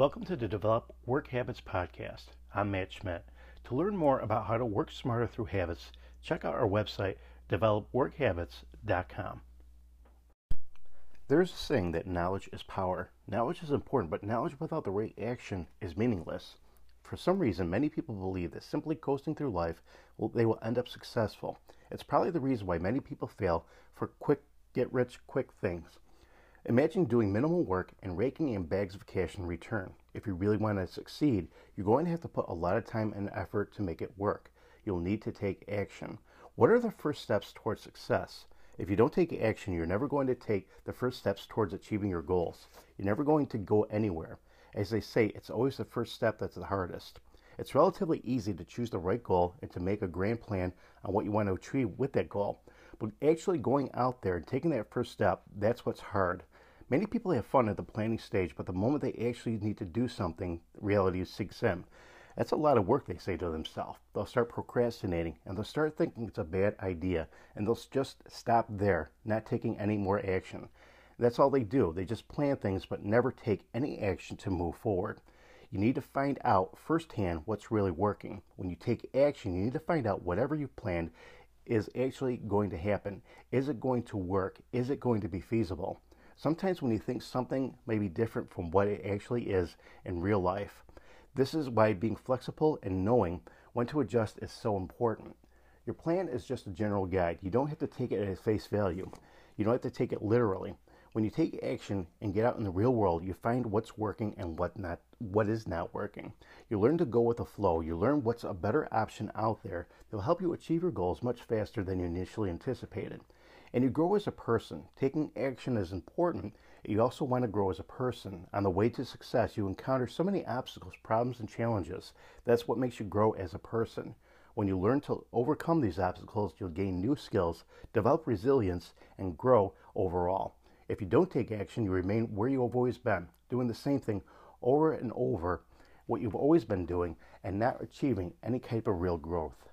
Welcome to the Develop Work Habits podcast. I'm Matt Schmidt. To learn more about how to work smarter through habits, check out our website, developworkhabits.com. There's a saying that knowledge is power. Knowledge is important, but knowledge without the right action is meaningless. For some reason, many people believe that simply coasting through life, will, they will end up successful. It's probably the reason why many people fail for quick, get rich quick things. Imagine doing minimal work and raking in bags of cash in return. If you really want to succeed, you're going to have to put a lot of time and effort to make it work. You'll need to take action. What are the first steps towards success? If you don't take action, you're never going to take the first steps towards achieving your goals. You're never going to go anywhere. As they say, it's always the first step that's the hardest. It's relatively easy to choose the right goal and to make a grand plan on what you want to achieve with that goal. But actually going out there and taking that first step, that's what's hard. Many people have fun at the planning stage, but the moment they actually need to do something, reality sinks in. That's a lot of work, they say to themselves. They'll start procrastinating and they'll start thinking it's a bad idea and they'll just stop there, not taking any more action. That's all they do. They just plan things but never take any action to move forward. You need to find out firsthand what's really working. When you take action, you need to find out whatever you planned is actually going to happen. Is it going to work? Is it going to be feasible? Sometimes when you think something may be different from what it actually is in real life, this is why being flexible and knowing when to adjust is so important. Your plan is just a general guide. You don't have to take it at face value. You don't have to take it literally. When you take action and get out in the real world, you find what's working and what not what is not working. You learn to go with the flow. You learn what's a better option out there that will help you achieve your goals much faster than you initially anticipated and you grow as a person. Taking action is important. You also want to grow as a person. On the way to success, you encounter so many obstacles, problems, and challenges. That's what makes you grow as a person. When you learn to overcome these obstacles, you'll gain new skills, develop resilience, and grow overall. If you don't take action, you remain where you have always been, doing the same thing over and over, what you've always been doing, and not achieving any type of real growth.